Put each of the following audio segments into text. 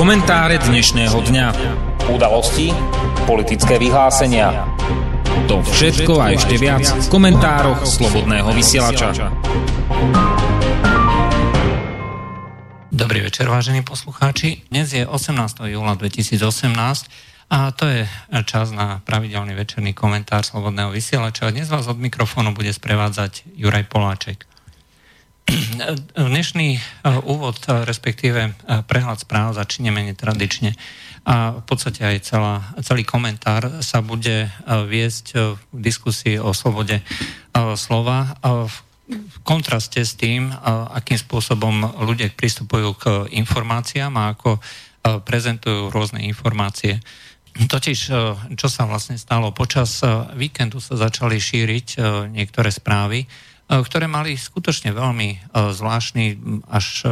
Komentáre dnešného dňa. Udalosti, politické vyhlásenia. To všetko a ešte viac v komentároch Slobodného vysielača. Dobrý večer, vážení poslucháči. Dnes je 18. júla 2018 a to je čas na pravidelný večerný komentár Slobodného vysielača. Dnes vás od mikrofónu bude sprevádzať Juraj Poláček. Dnešný e, úvod, e, respektíve e, prehľad správ začneme netradične a v podstate aj celá, celý komentár sa bude viesť v diskusii o slobode slova v kontraste s tým, akým spôsobom ľudia pristupujú k informáciám a ako prezentujú rôzne informácie. Totiž, čo sa vlastne stalo? Počas víkendu sa začali šíriť niektoré správy, ktoré mali skutočne veľmi e, zvláštny až e,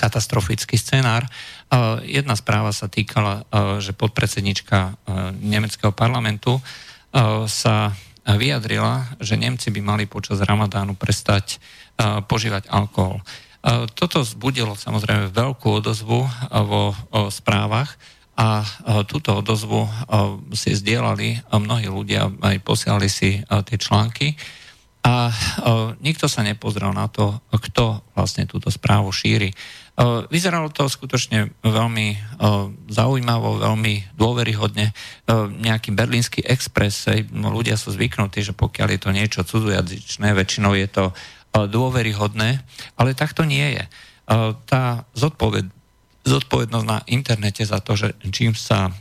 katastrofický scenár. Jedna správa sa týkala, že podpredsednička nemeckého parlamentu sa vyjadrila, že Nemci by mali počas Ramadánu prestať požívať alkohol. Toto zbudilo samozrejme veľkú odozvu vo správach a túto odozvu si zdieľali mnohí ľudia, aj posielali si tie články. A o, nikto sa nepozrel na to, kto vlastne túto správu šíri. O, vyzeralo to skutočne veľmi o, zaujímavo, veľmi dôveryhodne. O, nejaký berlínsky expres, no, ľudia sú zvyknutí, že pokiaľ je to niečo cudzojazyčné, väčšinou je to o, dôveryhodné, ale tak to nie je. O, tá zodpoved, zodpovednosť na internete za to, že čím sa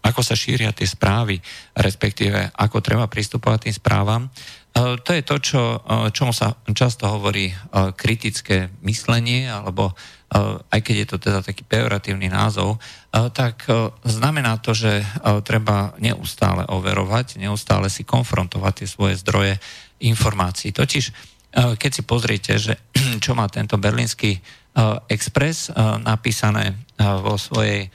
ako sa šíria tie správy, respektíve ako treba pristupovať tým správam. E, to je to, čo, e, čomu sa často hovorí e, kritické myslenie, alebo aj keď je to teda taký pejoratívny názov, tak znamená to, že treba neustále overovať, neustále si konfrontovať tie svoje zdroje informácií. Totiž, keď si pozriete, že čo má tento berlínsky Express napísané vo svojej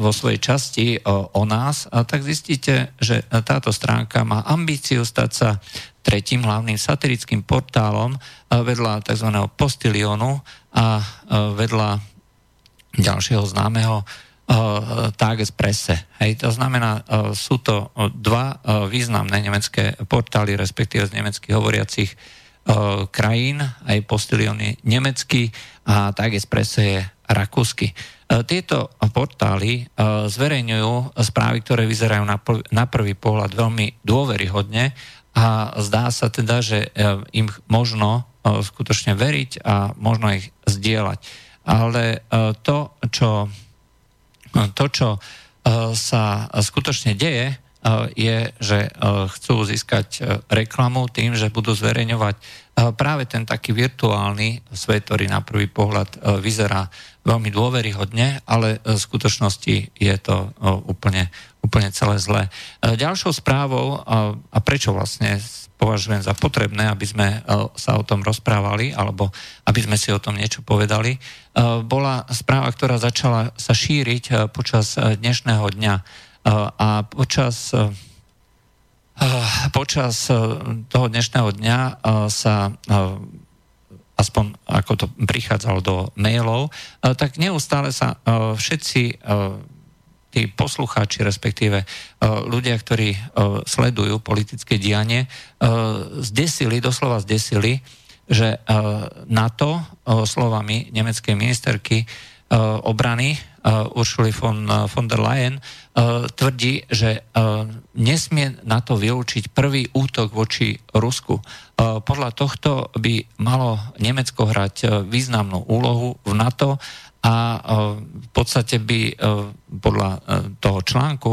vo svojej časti o, o nás, tak zistíte, že táto stránka má ambíciu stať sa tretím hlavným satirickým portálom eh, vedľa tzv. postilionu a eh, vedľa ďalšieho známeho Tagespresse. Hej, to znamená, sú to dva významné nemecké portály, respektíve z nemeckých hovoriacich krajín, aj postiliony nemecký a Tagespresse je rakúsky. E, tieto portály e, zverejňujú správy, ktoré vyzerajú na prvý pohľad veľmi dôveryhodne a zdá sa teda, že e, im možno skutočne veriť a možno ich zdieľať. Ale to, čo, to, čo sa skutočne deje, je, že chcú získať reklamu tým, že budú zverejňovať práve ten taký virtuálny svet, ktorý na prvý pohľad vyzerá veľmi dôveryhodne, ale v skutočnosti je to úplne, úplne celé zlé. E, ďalšou správou, a prečo vlastne považujem za potrebné, aby sme e, sa o tom rozprávali, alebo aby sme si o tom niečo povedali, e, bola správa, ktorá začala sa šíriť počas dnešného dňa. A počas počas toho dnešného dňa sa aspoň ako to prichádzalo do mailov, tak neustále sa všetci tí poslucháči, respektíve ľudia, ktorí sledujú politické dianie, zdesili, doslova zdesili, že NATO slovami nemeckej ministerky obrany Uršuli von, von der Leyen tvrdí, že nesmie na to vylúčiť prvý útok voči Rusku. Podľa tohto by malo Nemecko hrať významnú úlohu v NATO a v podstate by podľa toho článku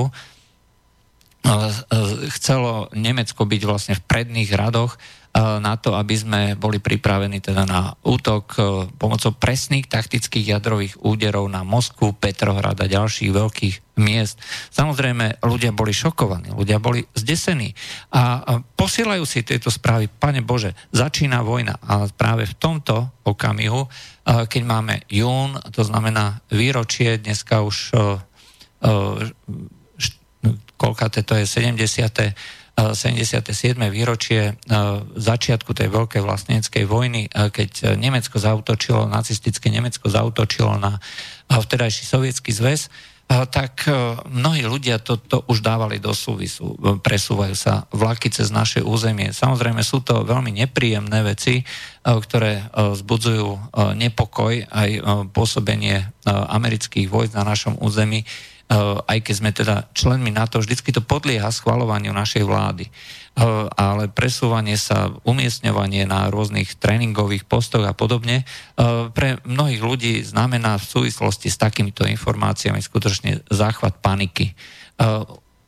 chcelo Nemecko byť vlastne v predných radoch na to, aby sme boli pripravení teda na útok e, pomocou presných taktických jadrových úderov na Moskvu, Petrohrad a ďalších veľkých miest. Samozrejme, ľudia boli šokovaní, ľudia boli zdesení. A posielajú si tieto správy, pane Bože, začína vojna. A práve v tomto okamihu, e, keď máme jún, to znamená výročie, dneska už e, koľka to je 70 77. výročie začiatku tej veľkej vlastníckej vojny, keď Nemecko zautočilo, nacistické Nemecko zautočilo na vtedajší sovietský zväz, tak mnohí ľudia to, to už dávali do súvisu. Presúvajú sa vlaky cez naše územie. Samozrejme sú to veľmi nepríjemné veci, ktoré zbudzujú nepokoj aj pôsobenie amerických vojsk na našom území Eh, aj keď sme teda členmi NATO, vždycky to podlieha schvalovaniu našej vlády. Eh, ale presúvanie sa, umiestňovanie na rôznych tréningových postoch a podobne eh, pre mnohých ľudí znamená v súvislosti s takýmito informáciami skutočne záchvat paniky.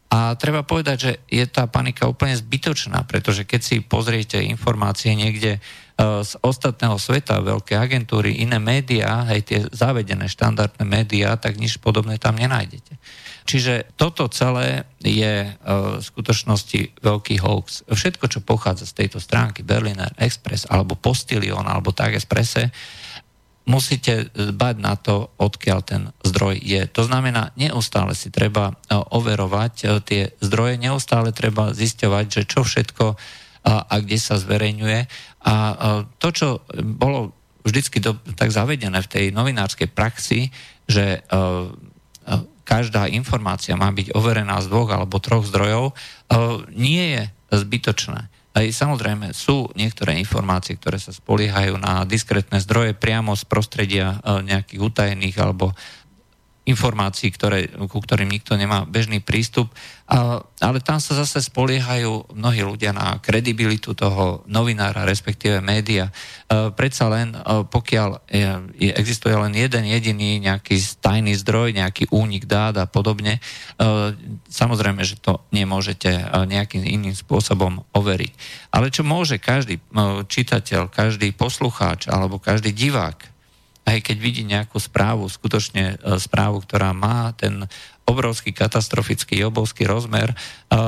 A treba povedať, že je tá panika úplne zbytočná, pretože keď si pozriete informácie niekde z ostatného sveta, veľké agentúry, iné médiá, aj tie zavedené štandardné médiá, tak nič podobné tam nenájdete. Čiže toto celé je v skutočnosti veľký hoax. Všetko, čo pochádza z tejto stránky Berliner Express alebo Postilion alebo tak Expresse, musíte dbať na to, odkiaľ ten zdroj je. To znamená, neustále si treba e, overovať e, tie zdroje, neustále treba zisťovať, že čo všetko a, a kde sa zverejňuje. A, a to, čo bolo vždycky do, tak zavedené v tej novinárskej praxi, že a, každá informácia má byť overená z dvoch alebo troch zdrojov, a, nie je zbytočné. Aj samozrejme sú niektoré informácie, ktoré sa spoliehajú na diskrétne zdroje priamo z prostredia nejakých utajených alebo informácií, ktoré, ku ktorým nikto nemá bežný prístup. Ale tam sa zase spoliehajú mnohí ľudia na kredibilitu toho novinára, respektíve média. E, predsa len, e, pokiaľ je, existuje len jeden jediný nejaký tajný zdroj, nejaký únik dát a podobne, e, samozrejme, že to nemôžete e, nejakým iným spôsobom overiť. Ale čo môže každý e, čitateľ, každý poslucháč alebo každý divák aj keď vidí nejakú správu, skutočne e, správu, ktorá má ten obrovský katastrofický, obrovský rozmer, e,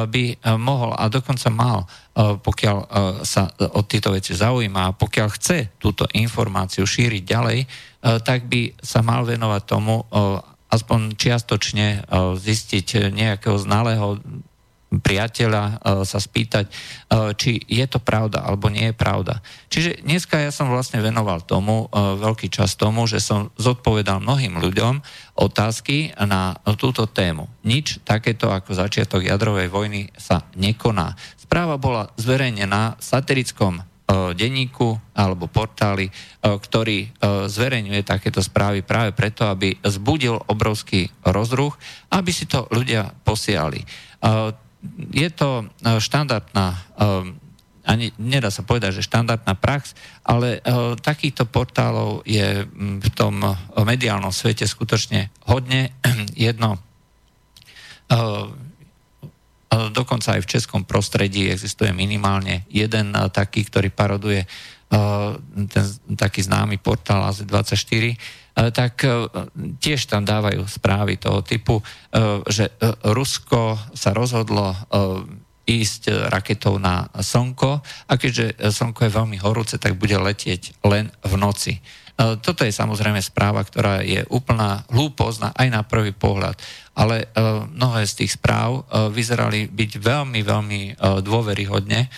by e, mohol a dokonca mal, pokiaľ sa o tieto veci zaujíma, pokiaľ chce túto informáciu šíriť ďalej, tak by sa mal venovať tomu aspoň čiastočne zistiť nejakého znalého priateľa e, sa spýtať, e, či je to pravda alebo nie je pravda. Čiže dneska ja som vlastne venoval tomu, e, veľký čas tomu, že som zodpovedal mnohým ľuďom otázky na túto tému. Nič takéto ako začiatok jadrovej vojny sa nekoná. Správa bola zverejnená v satirickom denníku alebo portáli, ktorý zverejňuje takéto správy práve preto, aby zbudil obrovský rozruch, aby si to ľudia posiali je to e, štandardná, e, ani nedá sa povedať, že štandardná prax, ale e, takýchto portálov je v tom mediálnom svete skutočne hodne. Jedno dokonca aj v českom prostredí existuje minimálne jeden taký, ktorý paroduje ten taký známy portál AZ24, E, tak e, tiež tam dávajú správy toho typu, e, že Rusko sa rozhodlo ísť raketou na Slnko a keďže Slnko je veľmi horúce, tak bude letieť len v noci. Toto je samozrejme správa, ktorá je úplná hlúposť aj na prvý pohľad, ale mnohé z tých správ vyzerali byť veľmi, veľmi dôveryhodne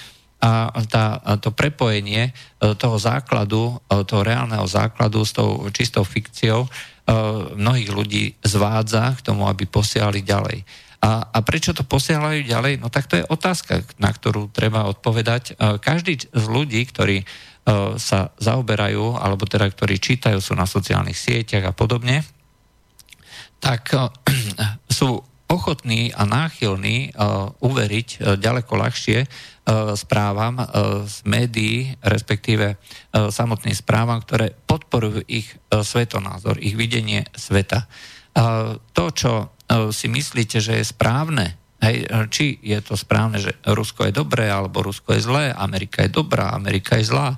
a tá, to prepojenie e, toho základu, e, toho reálneho základu s tou čistou fikciou e, mnohých ľudí zvádza k tomu, aby posielali ďalej. A, a prečo to posielajú ďalej? No tak to je otázka, na ktorú treba odpovedať. Každý z ľudí, ktorí sa zaoberajú, alebo teda ktorí čítajú, sú na sociálnych sieťach a podobne, tak sú ochotní a náchylní uveriť ďaleko ľahšie E, správam e, z médií, respektíve e, samotným správam, ktoré podporujú ich svetonázor, ich videnie sveta. To, čo si myslíte, že je správne, hej, či je to správne, že Rusko je dobré, alebo Rusko je zlé, Amerika je dobrá, Amerika je zlá,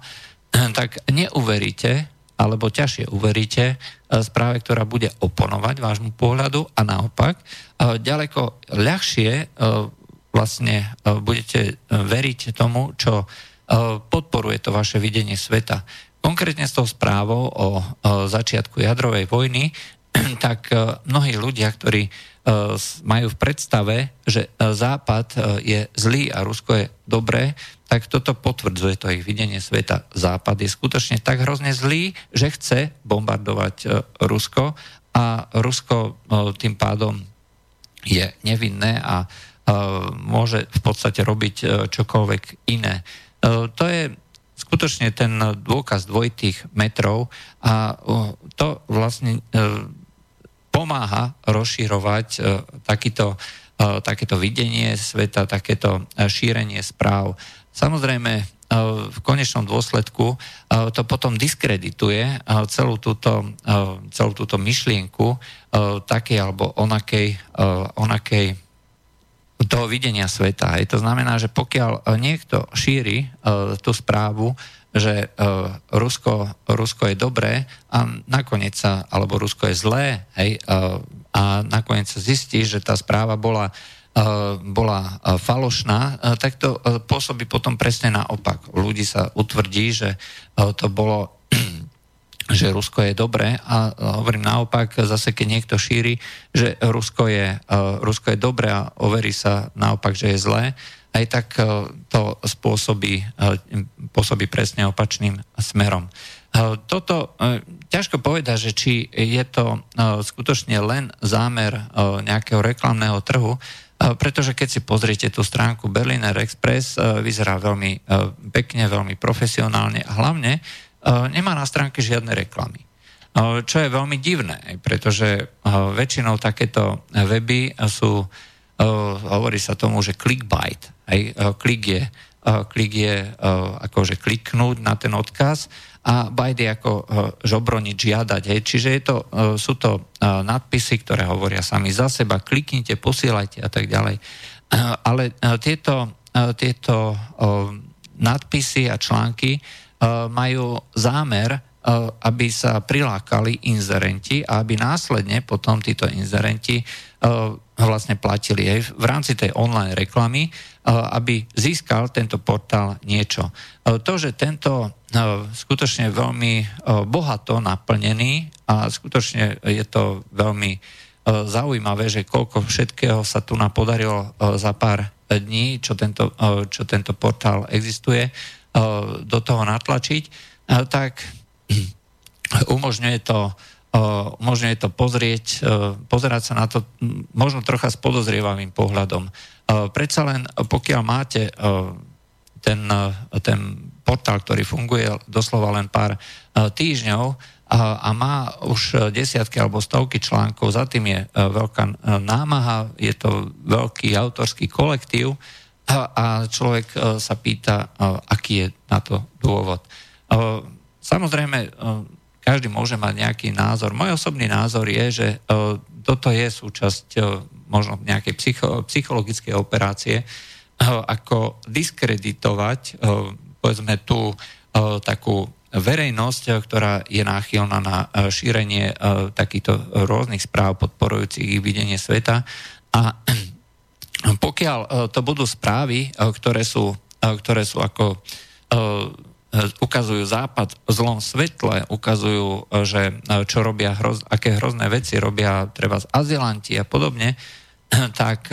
tak neuveríte, alebo ťažšie uveríte správe, ktorá bude oponovať vášmu pohľadu a naopak ďaleko ľahšie vlastne e, budete e, veriť tomu, čo e, podporuje to vaše videnie sveta. Konkrétne s tou správou o začiatku jadrovej vojny tak mnohí ľudia, ktorí majú v predstave, že Západ je zlý a Rusko je dobré, tak toto potvrdzuje to ich videnie sveta. Západ je skutočne tak hrozne zlý, že chce bombardovať Rusko a Rusko tým pádom je nevinné a môže v podstate robiť čokoľvek iné. To je skutočne ten dôkaz dvojitých metrov a to vlastne pomáha rozširovať takýto, takéto videnie sveta, takéto šírenie správ. Samozrejme, v konečnom dôsledku to potom diskredituje celú túto, celú túto myšlienku takej alebo onakej, onakej toho videnia sveta. Hej. To znamená, že pokiaľ niekto šíri tú správu, že Rusko, Rusko je dobré a nakoniec sa, alebo Rusko je zlé, hej, a nakoniec sa zistí, že tá správa bola bola falošná, tak to pôsobí potom presne naopak. Ľudí sa utvrdí, že to bolo že Rusko je dobré a hovorím naopak, zase keď niekto šíri, že Rusko je, Rusko je dobré a overí sa naopak, že je zlé, aj tak to spôsobí, pôsobí presne opačným smerom. Toto ťažko povedať, že či je to skutočne len zámer nejakého reklamného trhu, pretože keď si pozriete tú stránku Berliner Express, vyzerá veľmi pekne, veľmi profesionálne a hlavne nemá na stránke žiadne reklamy. Čo je veľmi divné, pretože väčšinou takéto weby sú, hovorí sa tomu, že clickbait. Klik je, klik je akože kliknúť na ten odkaz a bajdy ako žobroniť, žiadať. Hej. Čiže je to, sú to nadpisy, ktoré hovoria sami za seba, kliknite, posielajte a tak ďalej. Ale tieto, tieto nadpisy a články majú zámer, aby sa prilákali inzerenti a aby následne potom títo inzerenti vlastne platili aj v rámci tej online reklamy, aby získal tento portál niečo. To, že tento skutočne veľmi bohato naplnený a skutočne je to veľmi zaujímavé, že koľko všetkého sa tu nám podarilo za pár dní, čo tento, čo tento portál existuje, do toho natlačiť, tak umožňuje to umožňuje to pozrieť, pozerať sa na to možno trocha s podozrievavým pohľadom. Predsa len, pokiaľ máte ten, ten portál, ktorý funguje doslova len pár týždňov a, má už desiatky alebo stovky článkov, za tým je veľká námaha, je to veľký autorský kolektív a človek sa pýta, aký je na to dôvod. Samozrejme, každý môže mať nejaký názor. Môj osobný názor je, že toto je súčasť možno nejakej psycho, psychologickej operácie, ako diskreditovať povedzme tú e, takú verejnosť, e, ktorá je náchylná na e, šírenie takýchto rôznych správ podporujúcich ich videnie sveta. A pokiaľ to budú správy, ktoré sú, ktoré sú ako ukazujú západ v zlom svetle, ukazujú, že čo robia, hroz, aké hrozné veci robia treba z azilanti a podobne, tak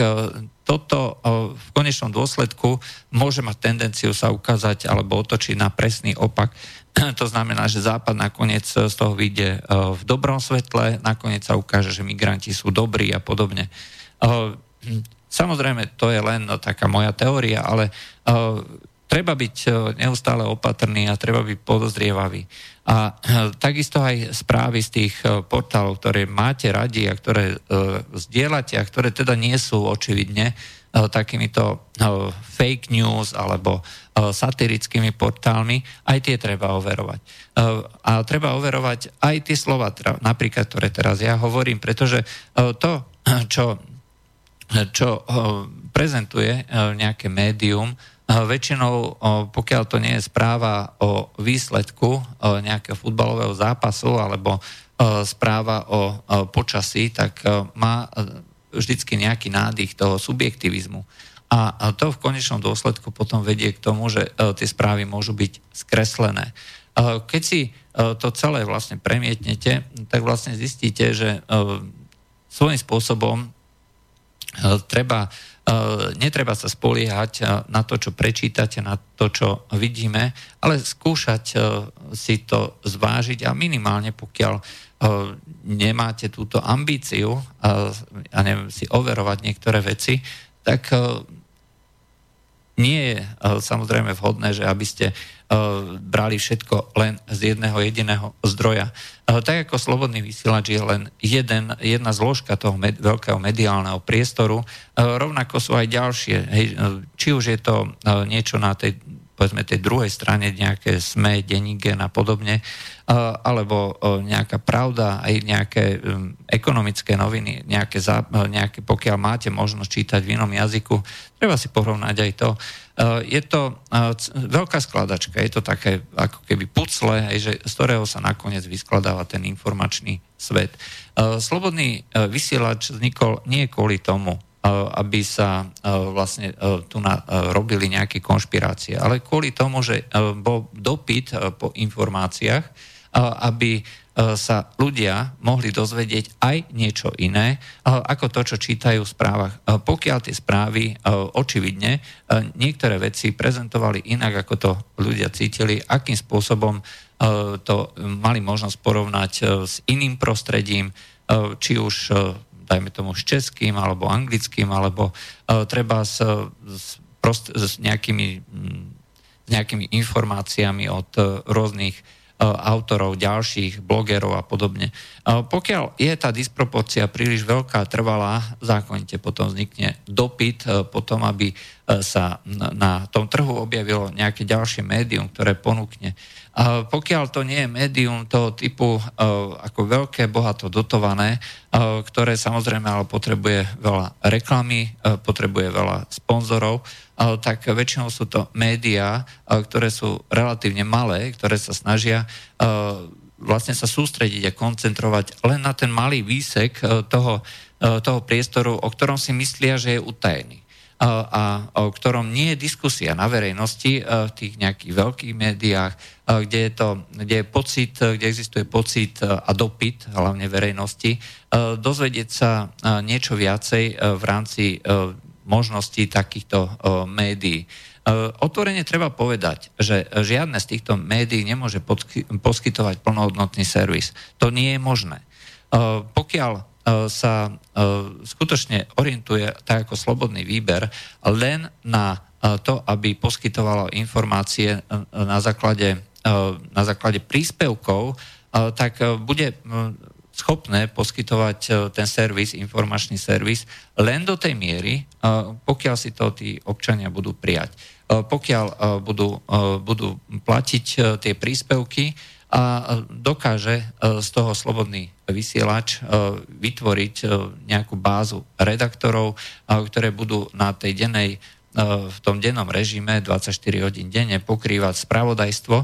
toto v konečnom dôsledku môže mať tendenciu sa ukázať alebo otočiť na presný opak. To znamená, že Západ nakoniec z toho vyjde v dobrom svetle, nakoniec sa ukáže, že migranti sú dobrí a podobne. Samozrejme, to je len taká moja teória, ale treba byť neustále opatrný a treba byť podozrievavý. A takisto aj správy z tých e, portálov, ktoré máte radi a ktoré e, zdieľate a ktoré teda nie sú očividne e, takýmito fake news alebo satirickými portálmi, aj tie treba overovať. A treba overovať aj tie slova, napríklad, ktoré teraz ja hovorím, pretože to, čo, čo prezentuje nejaké médium, väčšinou, pokiaľ to nie je správa o výsledku nejakého futbalového zápasu alebo správa o počasí, tak má vždycky nejaký nádych toho subjektivizmu. A to v konečnom dôsledku potom vedie k tomu, že tie správy môžu byť skreslené. Keď si to celé vlastne premietnete, tak vlastne zistíte, že svojím spôsobom treba, netreba sa spoliehať na to, čo prečítate, na to, čo vidíme, ale skúšať si to zvážiť a minimálne pokiaľ nemáte túto ambíciu a neviem, si overovať niektoré veci, tak nie je e, samozrejme vhodné, že aby ste e, brali všetko len z jedného jediného zdroja. E, tak ako slobodný vysielač je len jeden, jedna zložka toho med, veľkého mediálneho priestoru, rovnako sú aj ďalšie. Hej, či už je to niečo na tej povedzme tej druhej strane nejaké SME, Denigen a podobne, alebo nejaká pravda, aj nejaké um, ekonomické noviny, nejaké, nejaké, pokiaľ máte možnosť čítať v inom jazyku, treba si porovnať aj to. Je to veľká skladačka, je to také ako keby pucle, že, z ktorého sa nakoniec vyskladáva ten informačný svet. Slobodný vysielač vznikol nie kvôli tomu, aby sa vlastne tu robili nejaké konšpirácie. Ale kvôli tomu, že bol dopyt po informáciách, aby sa ľudia mohli dozvedieť aj niečo iné, ako to, čo čítajú v správach. Pokiaľ tie správy očividne niektoré veci prezentovali inak, ako to ľudia cítili, akým spôsobom to mali možnosť porovnať s iným prostredím, či už dajme tomu s českým alebo anglickým, alebo uh, treba s, s, prost, s, nejakými, s nejakými informáciami od uh, rôznych uh, autorov, ďalších blogerov a podobne. Uh, pokiaľ je tá disproporcia príliš veľká, trvalá, zákonite potom vznikne dopyt uh, potom, aby sa na, tom trhu objavilo nejaké ďalšie médium, ktoré ponúkne pokiaľ to nie je médium toho typu ako veľké, bohato dotované, ktoré samozrejme ale potrebuje veľa reklamy, potrebuje veľa sponzorov, tak väčšinou sú to médiá, ktoré sú relatívne malé, ktoré sa snažia vlastne sa sústrediť a koncentrovať len na ten malý výsek toho, toho priestoru, o ktorom si myslia, že je utajený. A o ktorom nie je diskusia na verejnosti v tých nejakých veľkých médiách, kde je, to, kde je pocit, kde existuje pocit a dopyt, hlavne verejnosti, dozvedieť sa niečo viacej v rámci možností takýchto médií. Otvorene treba povedať, že žiadne z týchto médií nemôže poskytovať plnohodnotný servis. To nie je možné. Pokiaľ E, sa e, skutočne orientuje tak ako slobodný výber len na e, to, aby poskytovalo informácie na základe, na základe príspevkov, tak bude schopné poskytovať ten servis, informačný servis, len do tej miery, pokiaľ si to tí občania budú prijať. Pokiaľ budú, budú platiť tie príspevky, a dokáže e, z toho slobodný vysielač e, vytvoriť e, nejakú bázu redaktorov, ktoré budú na tej dennej v tom dennom režime 24 hodín denne pokrývať spravodajstvo,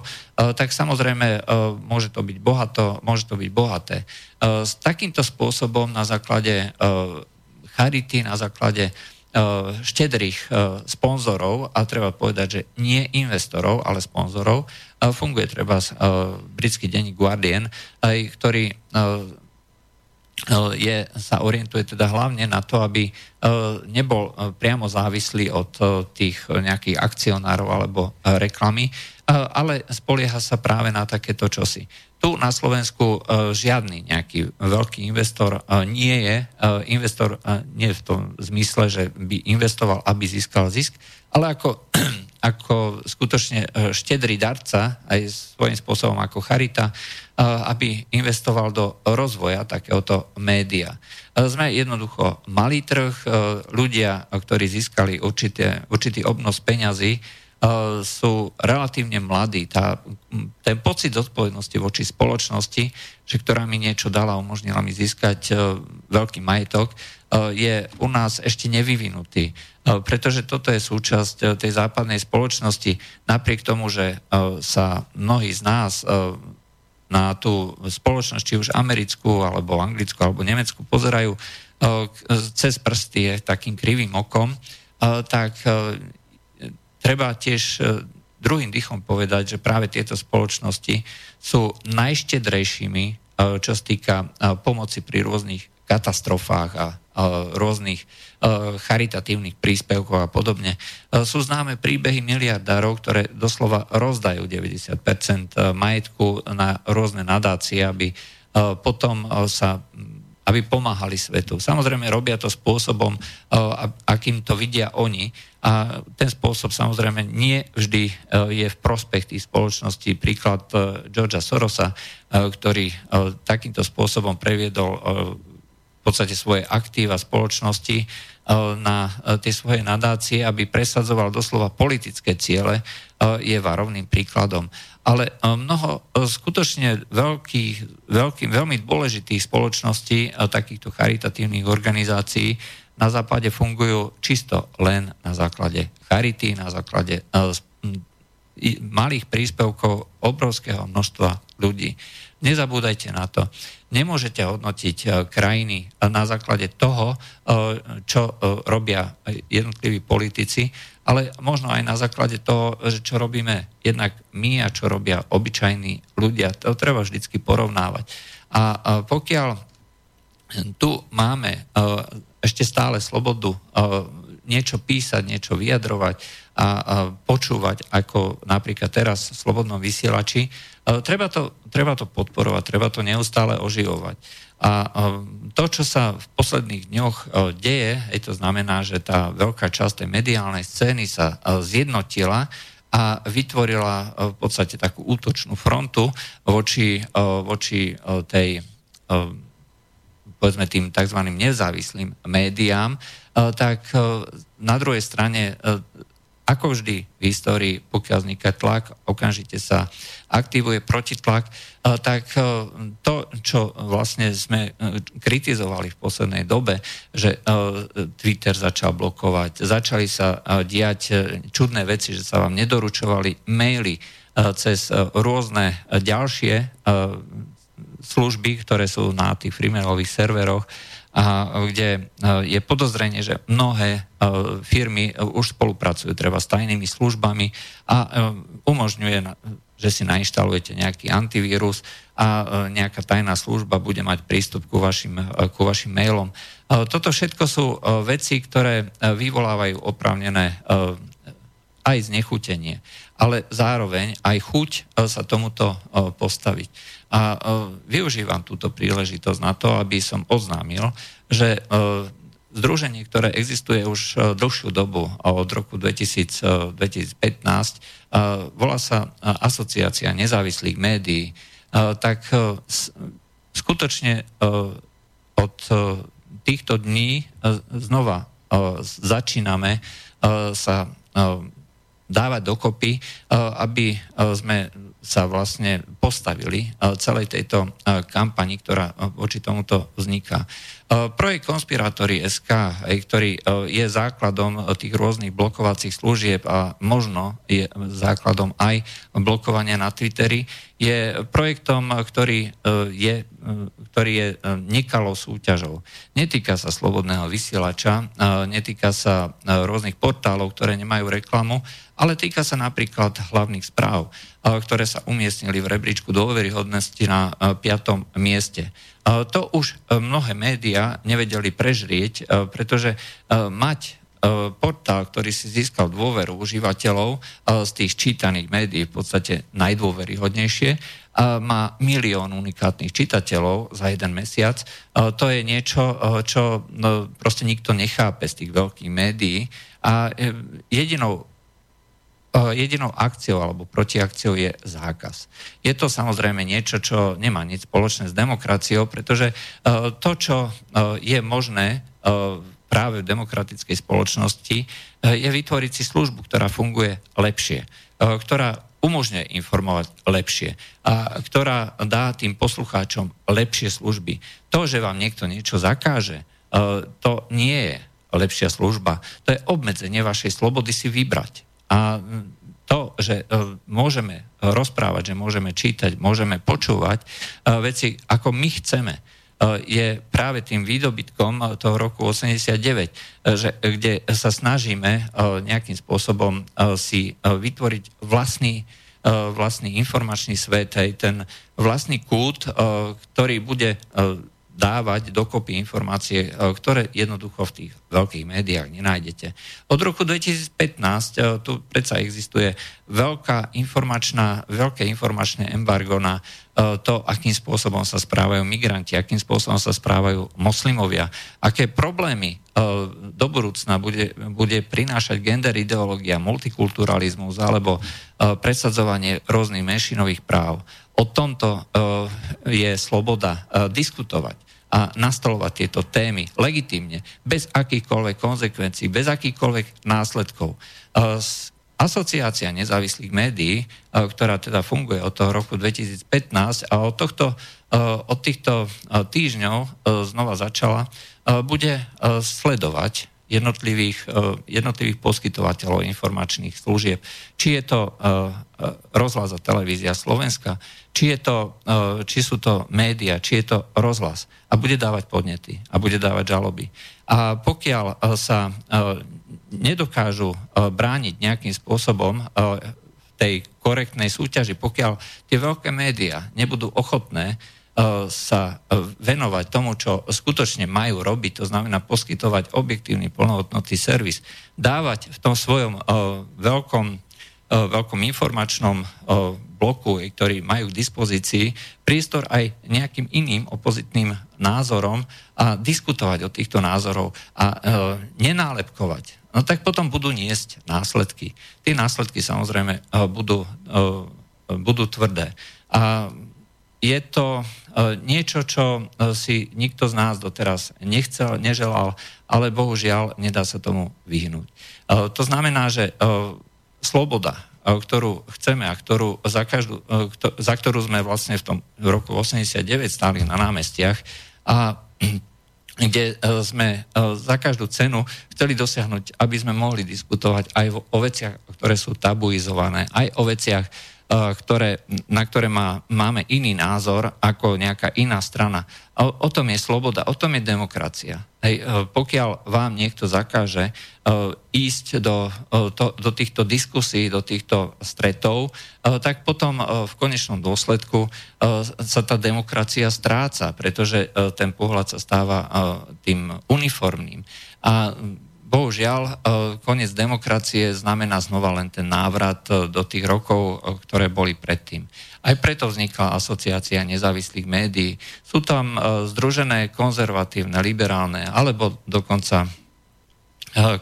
tak samozrejme môže to byť bohato, môže to byť bohaté. S takýmto spôsobom na základe charity, na základe štedrých sponzorov, a treba povedať, že nie investorov, ale sponzorov, funguje treba britský denník Guardian, ktorý je, sa orientuje teda hlavne na to, aby nebol priamo závislý od tých nejakých akcionárov alebo reklamy, ale spolieha sa práve na takéto čosi. Tu na Slovensku žiadny nejaký veľký investor nie je investor nie v tom zmysle, že by investoval, aby získal zisk, ale ako ako skutočne e, štedrý darca, aj svojím spôsobom ako charita, e, aby investoval do rozvoja takéhoto média. E, sme jednoducho malý trh, ľudia, ktorí získali určité, určitý obnos peňazí, sú relatívne mladí. Tá, ten pocit zodpovednosti voči spoločnosti, že ktorá mi niečo dala, umožnila mi získať veľký majetok, je u nás ešte nevyvinutý. Pretože toto je súčasť tej západnej spoločnosti. Napriek tomu, že sa mnohí z nás na tú spoločnosť, či už americkú, alebo anglickú, alebo nemeckú, pozerajú cez prsty takým krivým okom, tak treba tiež druhým dýchom povedať, že práve tieto spoločnosti sú najštedrejšími, čo sa týka pomoci pri rôznych katastrofách a rôznych charitatívnych príspevkov a podobne. Sú známe príbehy miliardárov, ktoré doslova rozdajú 90% majetku na rôzne nadácie, aby potom sa aby pomáhali svetu. Samozrejme robia to spôsobom, akým to vidia oni a ten spôsob samozrejme nie vždy je v prospech tých spoločností. Príklad Georgia Sorosa, ktorý takýmto spôsobom previedol podstate svoje aktíva spoločnosti eh, na eh, tie svoje nadácie, aby presadzoval doslova politické ciele, eh, je varovným príkladom. Ale mnoho skutočne veľkých, veľkých, veľmi dôležitých spoločností, takýchto charitatívnych organizácií na západe fungujú čisto len na základe charity, na základe malých príspevkov obrovského množstva ľudí. Nezabúdajte na to. Nemôžete hodnotiť e, krajiny na základe toho, e, čo e, robia jednotliví politici, ale možno aj na základe toho, čo robíme jednak my a čo robia obyčajní ľudia. To treba vždycky porovnávať. A pokiaľ tu máme ešte stále slobodu niečo písať, niečo vyjadrovať a počúvať, ako napríklad teraz v Slobodnom vysielači, Treba to, treba to podporovať, treba to neustále oživovať. A to, čo sa v posledných dňoch deje, je to znamená, že tá veľká časť tej mediálnej scény sa zjednotila a vytvorila v podstate takú útočnú frontu voči, voči tej povedzme tým tzv. nezávislým médiám, tak na druhej strane ako vždy v histórii, pokiaľ vzniká tlak, okamžite sa aktivuje protitlak, tak to, čo vlastne sme kritizovali v poslednej dobe, že Twitter začal blokovať, začali sa diať čudné veci, že sa vám nedoručovali maily cez rôzne ďalšie služby, ktoré sú na tých freemailových serveroch, a kde e, je podozrenie, že mnohé e, firmy e, už spolupracujú treba s tajnými službami a umožňuje, že si nainštalujete nejaký antivírus a nejaká tajná služba bude mať prístup ku vašim, ku vašim mailom. Toto všetko sú veci, ktoré vyvolávajú opravnené aj znechutenie, ale zároveň aj chuť sa tomuto postaviť. A e, využívam túto príležitosť na to, aby som oznámil, že e, združenie, ktoré existuje už e, dlhšiu dobu, od roku 2000, 2015, volá sa Asociácia nezávislých médií, tak skutočne od týchto dní znova začíname sa dávať dokopy, aby sme sa vlastne postavili e, celej tejto e, kampani, ktorá e, voči tomuto vzniká. Projekt Konspirátory SK, ktorý je základom tých rôznych blokovacích služieb a možno je základom aj blokovania na Twitteri, je projektom, ktorý je, ktorý je nekalou súťažou. Netýka sa slobodného vysielača, netýka sa rôznych portálov, ktoré nemajú reklamu, ale týka sa napríklad hlavných správ ktoré sa umiestnili v rebríčku dôveryhodnosti na 5. mieste. To už e, mnohé médiá nevedeli prežrieť, e, pretože e, mať portál, ktorý si získal dôveru užívateľov z tých čítaných médií, v podstate najdôveryhodnejšie, má milión unikátnych čitateľov za jeden mesiac. To je niečo, čo no, proste nikto nechápe z tých veľkých médií. A jedinou jedinou akciou alebo protiakciou je zákaz. Je to samozrejme niečo, čo nemá nič spoločné s demokraciou, pretože eh, to, čo eh, je možné práve v demokratickej spoločnosti, je vytvoriť si službu, ktorá funguje lepšie, ktorá umožňuje informovať lepšie a ktorá dá tým poslucháčom lepšie služby. To, že vám niekto niečo zakáže, to nie je lepšia služba. To je obmedzenie vašej slobody si vybrať. A to, že e, môžeme rozprávať, že môžeme čítať, môžeme počúvať e, veci, ako my chceme, e, je práve tým výdobytkom toho roku 89, že, kde sa snažíme nejakým spôsobom si vytvoriť vlastný vlastný informačný svet, aj ten vlastný kult, ktorý bude dávať dokopy informácie, e, ktoré jednoducho v tých veľkých médiách nenájdete. Od roku 2015 e, tu predsa existuje veľká informačná, veľké informačné embargo na e, to, akým spôsobom sa správajú migranti, akým spôsobom sa správajú moslimovia, aké problémy do budúcna bude, bude prinášať gender ideológia, multikulturalizmus alebo presadzovanie rôznych menšinových práv. O tomto je sloboda diskutovať a nastolovať tieto témy legitimne, bez akýchkoľvek konsekvencií, bez akýchkoľvek následkov. E, Asociácia nezávislých médií, e, ktorá teda funguje od toho roku 2015 a od, tohto, e, od týchto týždňov znova začala, bude sledovať jednotlivých, jednotlivých poskytovateľov informačných služieb. Či je to rozhlas a televízia Slovenska, či, je to, či sú to média, či je to rozhlas a bude dávať podnety a bude dávať žaloby. A pokiaľ e, sa e, nedokážu e, brániť nejakým spôsobom tej korektnej súťaži, pokiaľ tie veľké médiá nebudú ochotné sa venovať tomu, čo skutočne majú robiť, to znamená poskytovať objektívny plnohodnotný servis, dávať v tom svojom veľkom, veľkom informačnom bloku, ktorí majú k dispozícii priestor aj nejakým iným opozitným názorom a diskutovať o týchto názorov a e, nenálepkovať, no tak potom budú niesť následky. Tie následky samozrejme e, budú, e, budú tvrdé. A je to e, niečo, čo e, si nikto z nás doteraz nechcel, neželal, ale bohužiaľ nedá sa tomu vyhnúť. E, to znamená, že sloboda ktorú chceme a ktorú, za, každú, za ktorú sme vlastne v tom roku 89 stáli na námestiach a kde sme za každú cenu chceli dosiahnuť, aby sme mohli diskutovať aj o veciach, ktoré sú tabuizované, aj o veciach, ktoré, na ktoré má, máme iný názor ako nejaká iná strana. O, o tom je sloboda, o tom je demokracia. Hej, pokiaľ vám niekto zakáže ísť do, to, do týchto diskusí, do týchto stretov, tak potom v konečnom dôsledku sa tá demokracia stráca, pretože ten pohľad sa stáva tým uniformným. A bohužiaľ, e, koniec demokracie znamená znova len ten návrat e, do tých rokov, e, ktoré boli predtým. Aj preto vznikla asociácia nezávislých médií. Sú tam združené konzervatívne, liberálne alebo dokonca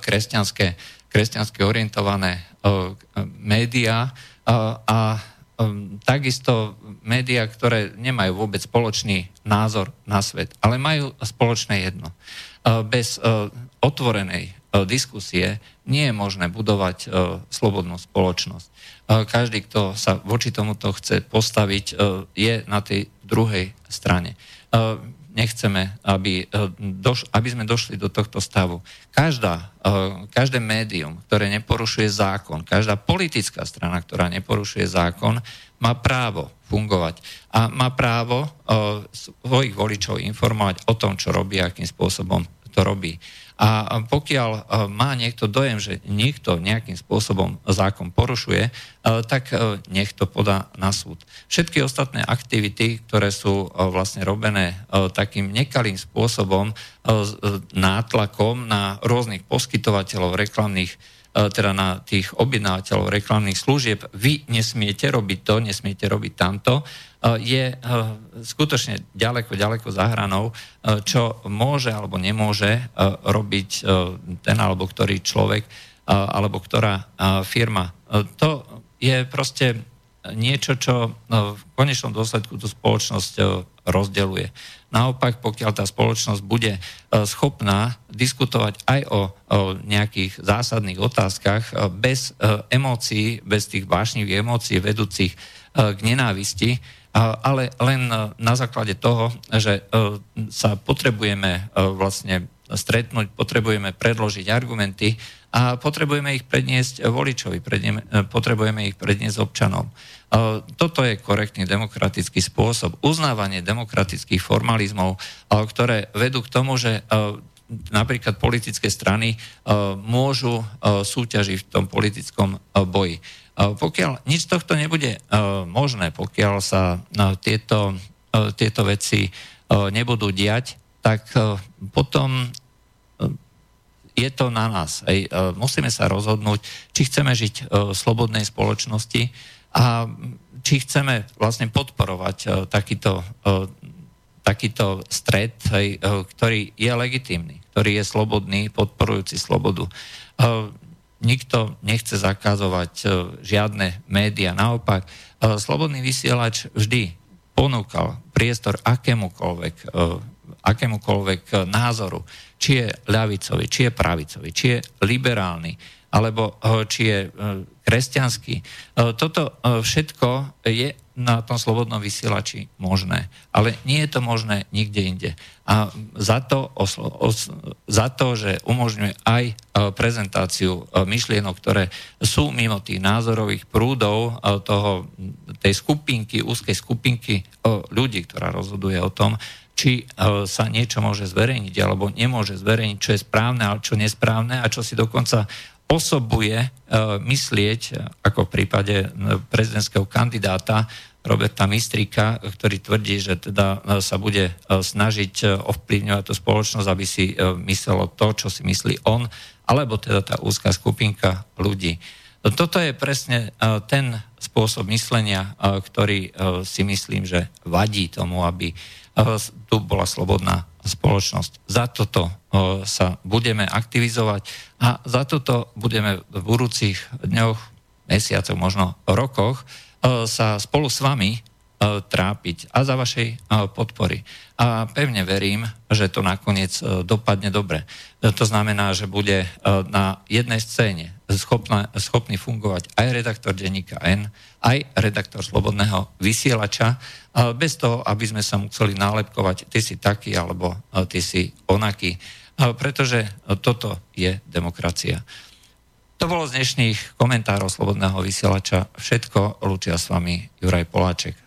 kresťanské, kresťanské orientované médiá a takisto médiá, ktoré nemajú vôbec spoločný názor na svet, ale majú spoločné jedno. Bez otvorenej diskusie, nie je možné budovať e, slobodnú spoločnosť. E, každý, kto sa voči tomuto chce postaviť, je na tej druhej strane. Nechceme, aby, doš, aby sme došli do tohto stavu. Každá, každé médium, ktoré neporušuje zákon, každá politická strana, ktorá neporušuje zákon, má právo fungovať a má právo svojich voličov informovať o tom, čo robí, akým spôsobom to robí. A pokiaľ e, má niekto dojem, že niekto nejakým spôsobom zákon porušuje, e, tak e, nech to podá na súd. Všetky ostatné aktivity, ktoré sú vlastne robené takým nekalým spôsobom, nátlakom na rôznych poskytovateľov reklamných teda na tých objednávateľov reklamných služieb, vy nesmiete robiť to, nesmiete robiť tamto, je skutočne ďaleko, ďaleko za hranou, čo môže alebo nemôže robiť ten alebo ktorý človek alebo ktorá firma. To je proste niečo, čo v konečnom dôsledku tú spoločnosť rozdeluje. Naopak, pokiaľ tá spoločnosť bude schopná diskutovať aj o, nejakých zásadných otázkach bez emócií, bez tých vášnivých emócií vedúcich k nenávisti, ale len na základe toho, že sa potrebujeme vlastne stretnúť, potrebujeme predložiť argumenty a potrebujeme ich predniesť voličovi, potrebujeme ich predniesť občanom. Toto je korektný demokratický spôsob. Uznávanie demokratických formalizmov, ktoré vedú k tomu, že napríklad politické strany môžu súťažiť v tom politickom boji. Pokiaľ nič tohto nebude možné, pokiaľ sa tieto, tieto veci nebudú diať, tak potom je to na nás. Musíme sa rozhodnúť, či chceme žiť v slobodnej spoločnosti, a či chceme vlastne podporovať takýto, takýto stred, ktorý je legitímny, ktorý je slobodný, podporujúci slobodu. Nikto nechce zakázovať uh, žiadne médiá. Naopak, uh, slobodný vysielač vždy ponúkal priestor akémukoľvek, uh, akémukoľvek názoru, či je ľavicový, či je pravicový, či je liberálny, alebo či je kresťanský. E, toto e, všetko je na tom slobodnom vysielači možné, ale nie je to možné nikde inde. A za to, oslo, os, za to že umožňuje aj e, prezentáciu myšlienok, ktoré sú mimo tých názorových prúdov toho, tej skupinky, úzkej skupinky ľudí, ktorá rozhoduje o tom, či sa niečo môže zverejniť alebo nemôže zverejniť, čo je správne a čo nesprávne a čo si dokonca osobuje e, myslieť, ako v prípade e, prezidentského kandidáta Roberta Mistrika, ktorý tvrdí, že teda e, sa bude snažiť ovplyvňovať tú spoločnosť, aby si myslelo to, čo si myslí on, alebo teda tá úzká skupinka ľudí. Toto je presne ten spôsob myslenia, ktorý si myslím, že vadí tomu, aby tu bola slobodná spoločnosť. Za toto sa budeme aktivizovať a za toto budeme v budúcich dňoch, mesiacoch, možno rokoch sa spolu s vami trápiť a za vašej podpory. A pevne verím, že to nakoniec dopadne dobre. To znamená, že bude na jednej scéne schopná, schopný fungovať aj redaktor denníka N, aj redaktor Slobodného vysielača, bez toho, aby sme sa museli nálepkovať, ty si taký, alebo ty si onaký, pretože toto je demokracia. To bolo z dnešných komentárov Slobodného vysielača všetko. Lúčia s vami Juraj Poláček.